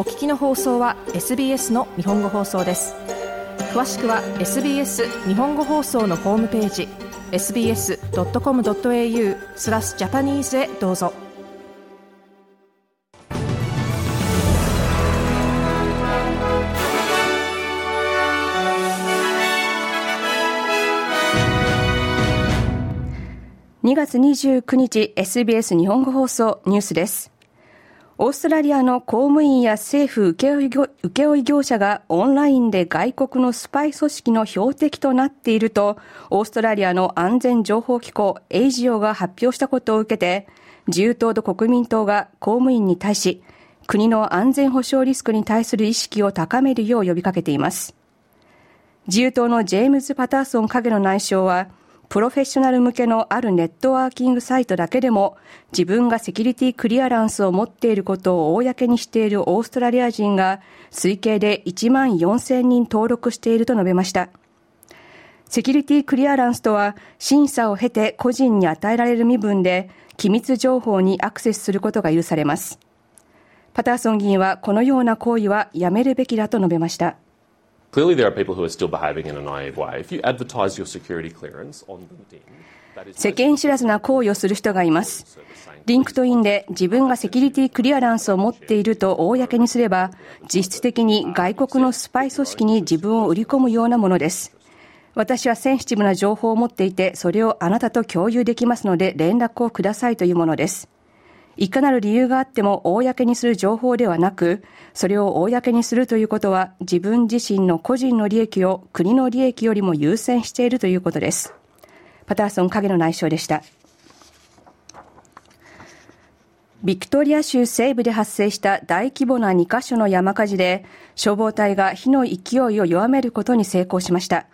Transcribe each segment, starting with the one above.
お聞きの放送は SBS の日本語放送です。詳しくは SBS 日本語放送のホームページ sbs.com.au スラスジャパニーズへどうぞ。2月29日 SBS 日本語放送ニュースです。オーストラリアの公務員や政府請負請負業者がオンラインで外国のスパイ組織の標的となっていると、オーストラリアの安全情報機構エイジオが発表したことを受けて、自由党と国民党が公務員に対し、国の安全保障リスクに対する意識を高めるよう呼びかけています。自由党のジェームズ・パターソン影の内相は、プロフェッショナル向けのあるネットワーキングサイトだけでも自分がセキュリティクリアランスを持っていることを公にしているオーストラリア人が推計で1万4000人登録していると述べました。セキュリティクリアランスとは審査を経て個人に与えられる身分で機密情報にアクセスすることが許されます。パターソン議員はこのような行為はやめるべきだと述べました。Clearly, there are people who are still behaving in a naive way. If you advertise your security clearance on LinkedIn, 世間知らずな行為をする人がいます。リンクトインで自分がセキュリティクリアランスを持っていると公にすれば、実質的に外国のスパイ組織に自分を売り込むようなものです。私はセンシティブな情報を持っていて、それをあなたと共有できますので連絡をくださいというものです。いかなる理由があっても公にする情報ではなく、それを公にするということは自分自身の個人の利益を国の利益よりも優先しているということです。パターソン影の内相でした。ビクトリア州西部で発生した大規模な2カ所の山火事で、消防隊が火の勢いを弱めることに成功しました。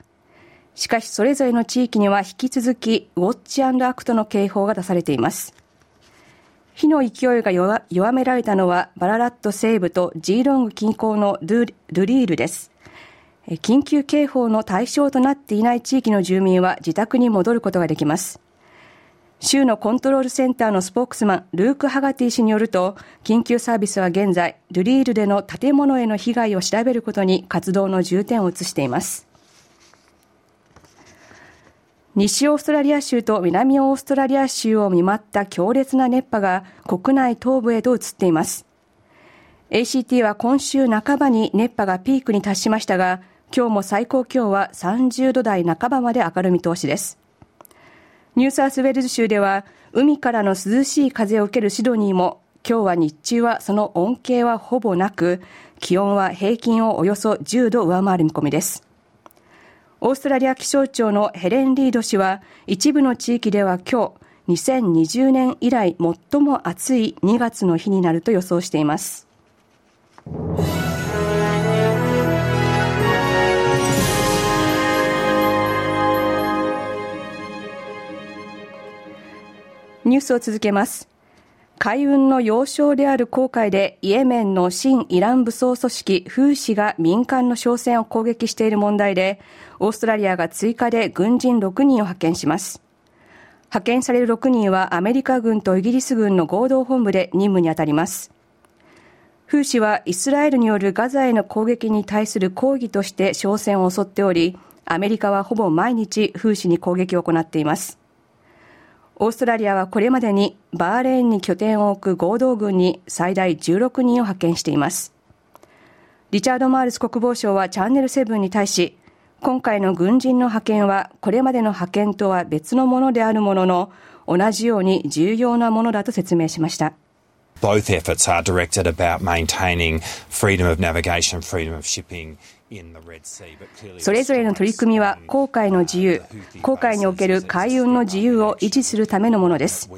しかし、それぞれの地域には引き続き、ウォッチアクトの警報が出されています。火の勢いが弱められたのはバララット西部とジーロング近郊のルリールです。緊急警報の対象となっていない地域の住民は自宅に戻ることができます。州のコントロールセンターのスポークスマン、ルーク・ハガティ氏によると、緊急サービスは現在、ルリールでの建物への被害を調べることに活動の重点を移しています。西オーストラリア州と南オーストラリア州を見舞った強烈な熱波が国内東部へと移っています。ACT は今週半ばに熱波がピークに達しましたが、今日も最高気温は30度台半ばまで上がる見通しです。ニューサースウェルズ州では、海からの涼しい風を受けるシドニーも、今日は日中はその恩恵はほぼなく、気温は平均をおよそ10度上回る見込みです。オーストラリア気象庁のヘレン・リード氏は一部の地域では今日2020年以来最も暑い2月の日になると予想しています。ニュースを続けます。海運の要衝である航海でイエメンの新イラン武装組織フーシが民間の商船を攻撃している問題でオーストラリアが追加で軍人6人を派遣します。派遣される6人はアメリカ軍とイギリス軍の合同本部で任務に当たります。フーシはイスラエルによるガザへの攻撃に対する抗議として商船を襲っておりアメリカはほぼ毎日フーシに攻撃を行っています。オーストラリアはこれまでにバーレーンに拠点を置く合同軍に最大16人を派遣しています。リチャード・マールス国防相はチャンネル7に対し、今回の軍人の派遣はこれまでの派遣とは別のものであるものの、同じように重要なものだと説明しました。Both efforts are directed about maintaining freedom of navigation, freedom of shipping それぞれの取り組みは航海の自由、航海における海運の自由を維持するためのものです。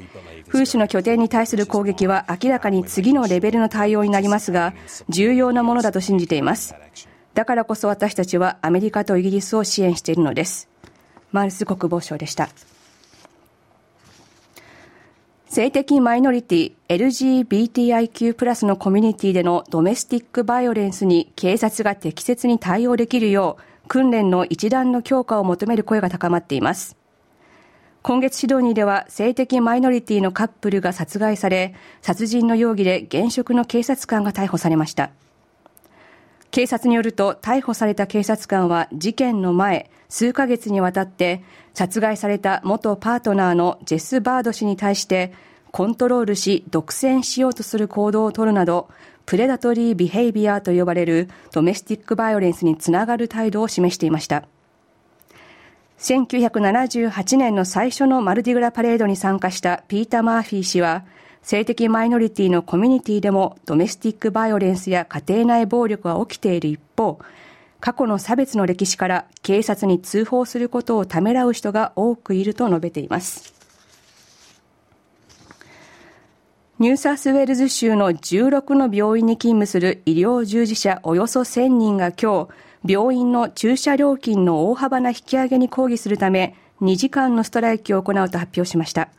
風刺の拠点に対する攻撃は明らかに次のレベルの対応になりますが、重要なものだと信じています。だからこそ私たちはアメリカとイギリスを支援しているのです。マールス国防相でした。性的マイノリティ LGBTIQ+ プラスのコミュニティでのドメスティックバイオレンスに警察が適切に対応できるよう訓練の一段の強化を求める声が高まっています。今月シドニーでは性的マイノリティのカップルが殺害され、殺人の容疑で現職の警察官が逮捕されました。警察によると逮捕された警察官は事件の前、数ヶ月にわたって殺害された元パートナーのジェス・バード氏に対してコントロールし独占しようとする行動をとるなどプレダトリー・ビヘイビアと呼ばれるドメスティック・バイオレンスにつながる態度を示していました。1978年の最初のマルディグラパレードに参加したピーター・マーフィー氏は、性的マイノリティのコミュニティでもドメスティックバイオレンスや家庭内暴力が起きている一方、過去の差別の歴史から警察に通報することをためらう人が多くいると述べています。ニューサスウェールズ州の16の病院に勤務する医療従事者およそ1000人が今日、病院の駐車料金の大幅な引き上げに抗議するため、2時間のストライキを行うと発表しました。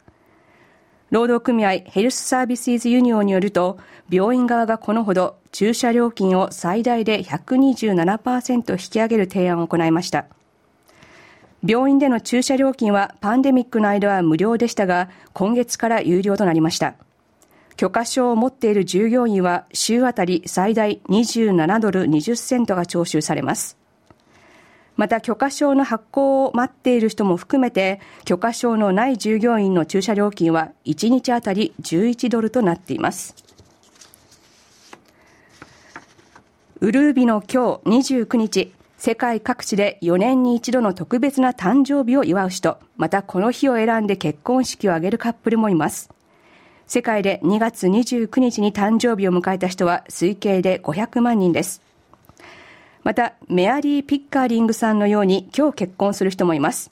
労働組合ヘルスサービスイズユニオンによると、病院側がこのほど駐車料金を最大で127%引き上げる提案を行いました。病院での駐車料金はパンデミックの間は無料でしたが、今月から有料となりました。許可証を持っている従業員は週あたり最大27ドル20セントが徴収されます。また許可証の発行を待っている人も含めて許可証のない従業員の駐車料金は1日あたり11ドルとなっています。ウルービの今日29日、世界各地で4年に一度の特別な誕生日を祝う人、またこの日を選んで結婚式を挙げるカップルもいます。世界で2月29日に誕生日を迎えた人は推計で500万人です。また、メアリー・ピッカーリングさんのように今日結婚する人もいます。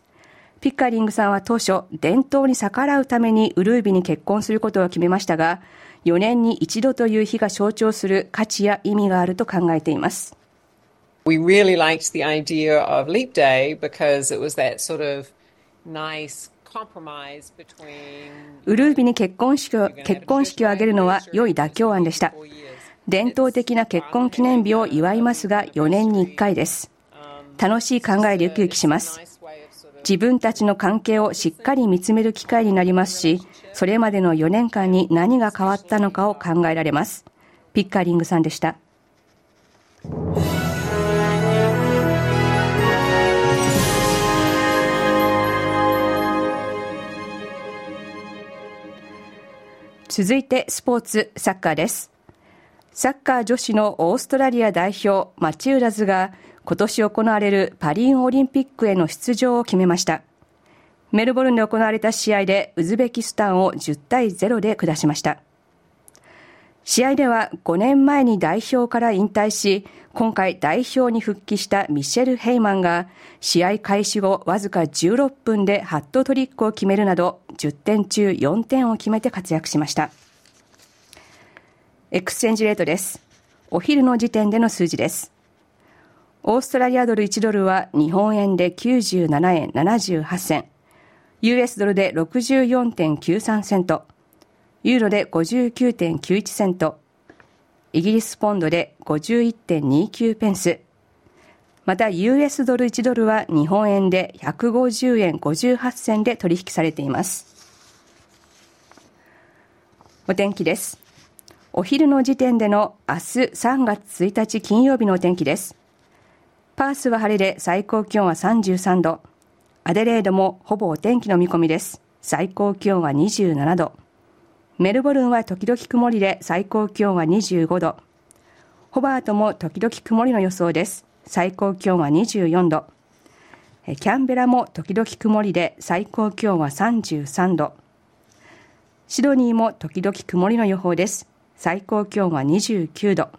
ピッカーリングさんは当初、伝統に逆らうためにウルービに結婚することを決めましたが、4年に一度という日が象徴する価値や意味があると考えています。We really liked the idea of Leap Day because it was that sort of nice ウルービに結婚式を結婚式を挙げるのは良い妥協案でした。伝統的な結婚記念日を祝いますが4年に1回です。楽しい考えでウキウキします。自分たちの関係をしっかり見つめる機会になりますし、それまでの4年間に何が変わったのかを考えられます。ピッカリングさんでした。続いてスポーツサッカーです。サッカー女子のオーストラリア代表マチューラズが今年行われるパリンオリンピックへの出場を決めました。メルボルンで行われた試合でウズベキスタンを10対0で下しました。試合では5年前に代表から引退し、今回代表に復帰したミシェル・ヘイマンが試合開始後わずか16分でハットトリックを決めるなど10点中4点を決めて活躍しました。エクスチェンジレートです。お昼の時点での数字です。オーストラリアドル1ドルは日本円で97円78銭、US ドルで64.93セント、ユーロで59.91セント、イギリスポンドで51.29ペンス、また US ドル1ドルは日本円で150円58銭で取引されています。お天気です。お昼の時点での明日3月1日金曜日のお天気です。パースは晴れで最高気温は33度。アデレードもほぼお天気の見込みです。最高気温は27度。メルボルンは時々曇りで最高気温は25度。ホバートも時々曇りの予想です。最高気温は24度。キャンベラも時々曇りで最高気温は33度。シドニーも時々曇りの予報です。最高気温は29度。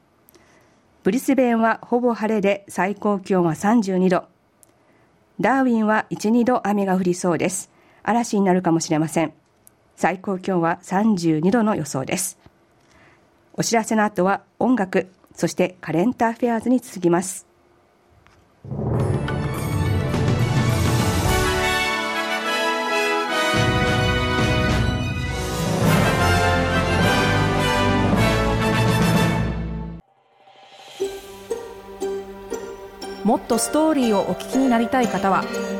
ブリスベンはほぼ晴れで最高気温は32度。ダーウィンは1、2度雨が降りそうです。嵐になるかもしれません。最高気温は32度の予想です。お知らせの後は音楽、そしてカレンターフェアーズに続きます。もっとストーリーをお聞きになりたい方は